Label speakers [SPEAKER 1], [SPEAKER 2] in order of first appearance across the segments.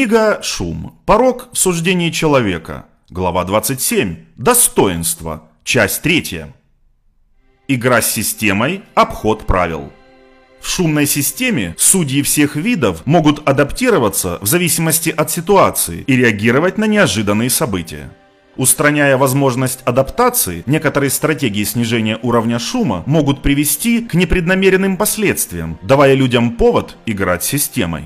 [SPEAKER 1] Книга «Шум. Порог в суждении человека». Глава 27. Достоинство. Часть 3. Игра с системой. Обход правил. В шумной системе судьи всех видов могут адаптироваться в зависимости от ситуации и реагировать на неожиданные события. Устраняя возможность адаптации, некоторые стратегии снижения уровня шума могут привести к непреднамеренным последствиям, давая людям повод играть системой.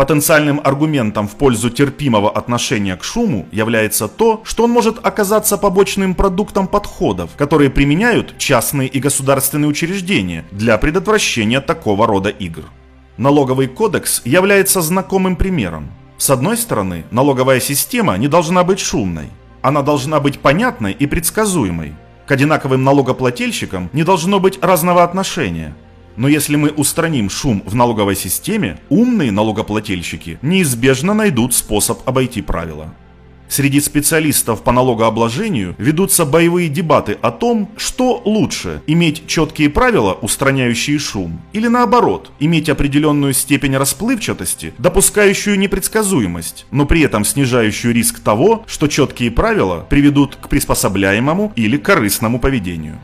[SPEAKER 1] Потенциальным аргументом в пользу терпимого отношения к шуму является то, что он может оказаться побочным продуктом подходов, которые применяют частные и государственные учреждения для предотвращения такого рода игр. Налоговый кодекс является знакомым примером. С одной стороны, налоговая система не должна быть шумной. Она должна быть понятной и предсказуемой. К одинаковым налогоплательщикам не должно быть разного отношения – но если мы устраним шум в налоговой системе, умные налогоплательщики неизбежно найдут способ обойти правила. Среди специалистов по налогообложению ведутся боевые дебаты о том, что лучше – иметь четкие правила, устраняющие шум, или наоборот, иметь определенную степень расплывчатости, допускающую непредсказуемость, но при этом снижающую риск того, что четкие правила приведут к приспособляемому или корыстному поведению.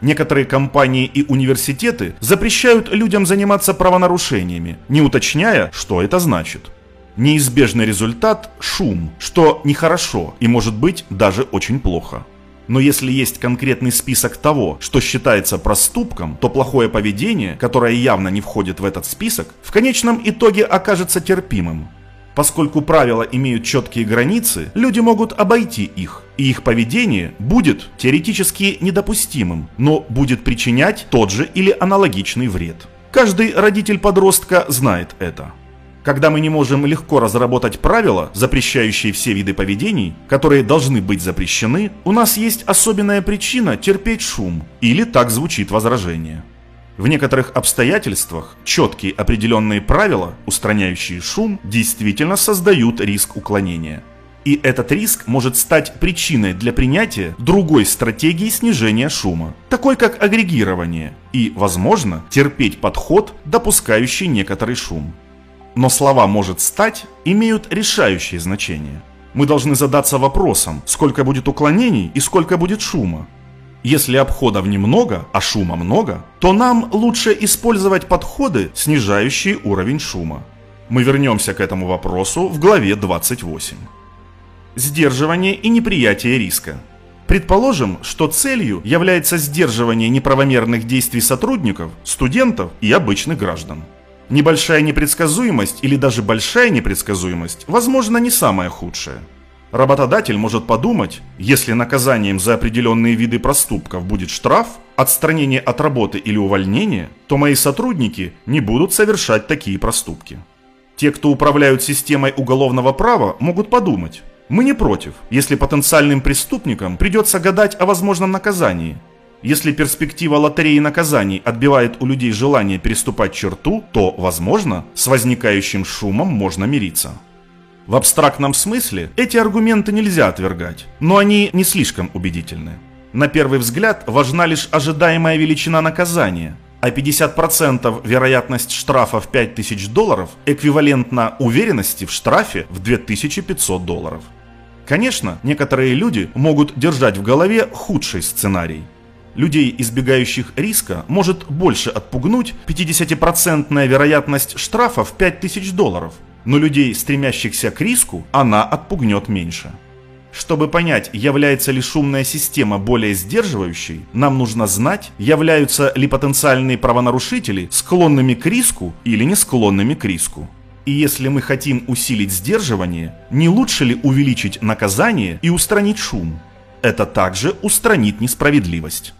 [SPEAKER 1] Некоторые компании и университеты запрещают людям заниматься правонарушениями, не уточняя, что это значит. Неизбежный результат – шум, что нехорошо и может быть даже очень плохо. Но если есть конкретный список того, что считается проступком, то плохое поведение, которое явно не входит в этот список, в конечном итоге окажется терпимым. Поскольку правила имеют четкие границы, люди могут обойти их, и их поведение будет теоретически недопустимым, но будет причинять тот же или аналогичный вред. Каждый родитель подростка знает это. Когда мы не можем легко разработать правила, запрещающие все виды поведений, которые должны быть запрещены, у нас есть особенная причина терпеть шум, или так звучит возражение. В некоторых обстоятельствах четкие определенные правила, устраняющие шум, действительно создают риск уклонения. И этот риск может стать причиной для принятия другой стратегии снижения шума, такой как агрегирование, и, возможно, терпеть подход, допускающий некоторый шум. Но слова «может стать» имеют решающее значение. Мы должны задаться вопросом, сколько будет уклонений и сколько будет шума, если обходов немного, а шума много, то нам лучше использовать подходы, снижающие уровень шума. Мы вернемся к этому вопросу в главе 28. Сдерживание и неприятие риска. Предположим, что целью является сдерживание неправомерных действий сотрудников, студентов и обычных граждан. Небольшая непредсказуемость или даже большая непредсказуемость, возможно, не самое худшее – Работодатель может подумать, если наказанием за определенные виды проступков будет штраф, отстранение от работы или увольнение, то мои сотрудники не будут совершать такие проступки. Те, кто управляют системой уголовного права, могут подумать, мы не против, если потенциальным преступникам придется гадать о возможном наказании. Если перспектива лотереи наказаний отбивает у людей желание переступать черту, то, возможно, с возникающим шумом можно мириться. В абстрактном смысле эти аргументы нельзя отвергать, но они не слишком убедительны. На первый взгляд важна лишь ожидаемая величина наказания, а 50% вероятность штрафа в 5000 долларов эквивалентна уверенности в штрафе в 2500 долларов. Конечно, некоторые люди могут держать в голове худший сценарий. Людей, избегающих риска, может больше отпугнуть 50% вероятность штрафа в 5000 долларов – но людей, стремящихся к риску, она отпугнет меньше. Чтобы понять, является ли шумная система более сдерживающей, нам нужно знать, являются ли потенциальные правонарушители склонными к риску или не склонными к риску. И если мы хотим усилить сдерживание, не лучше ли увеличить наказание и устранить шум? Это также устранит несправедливость.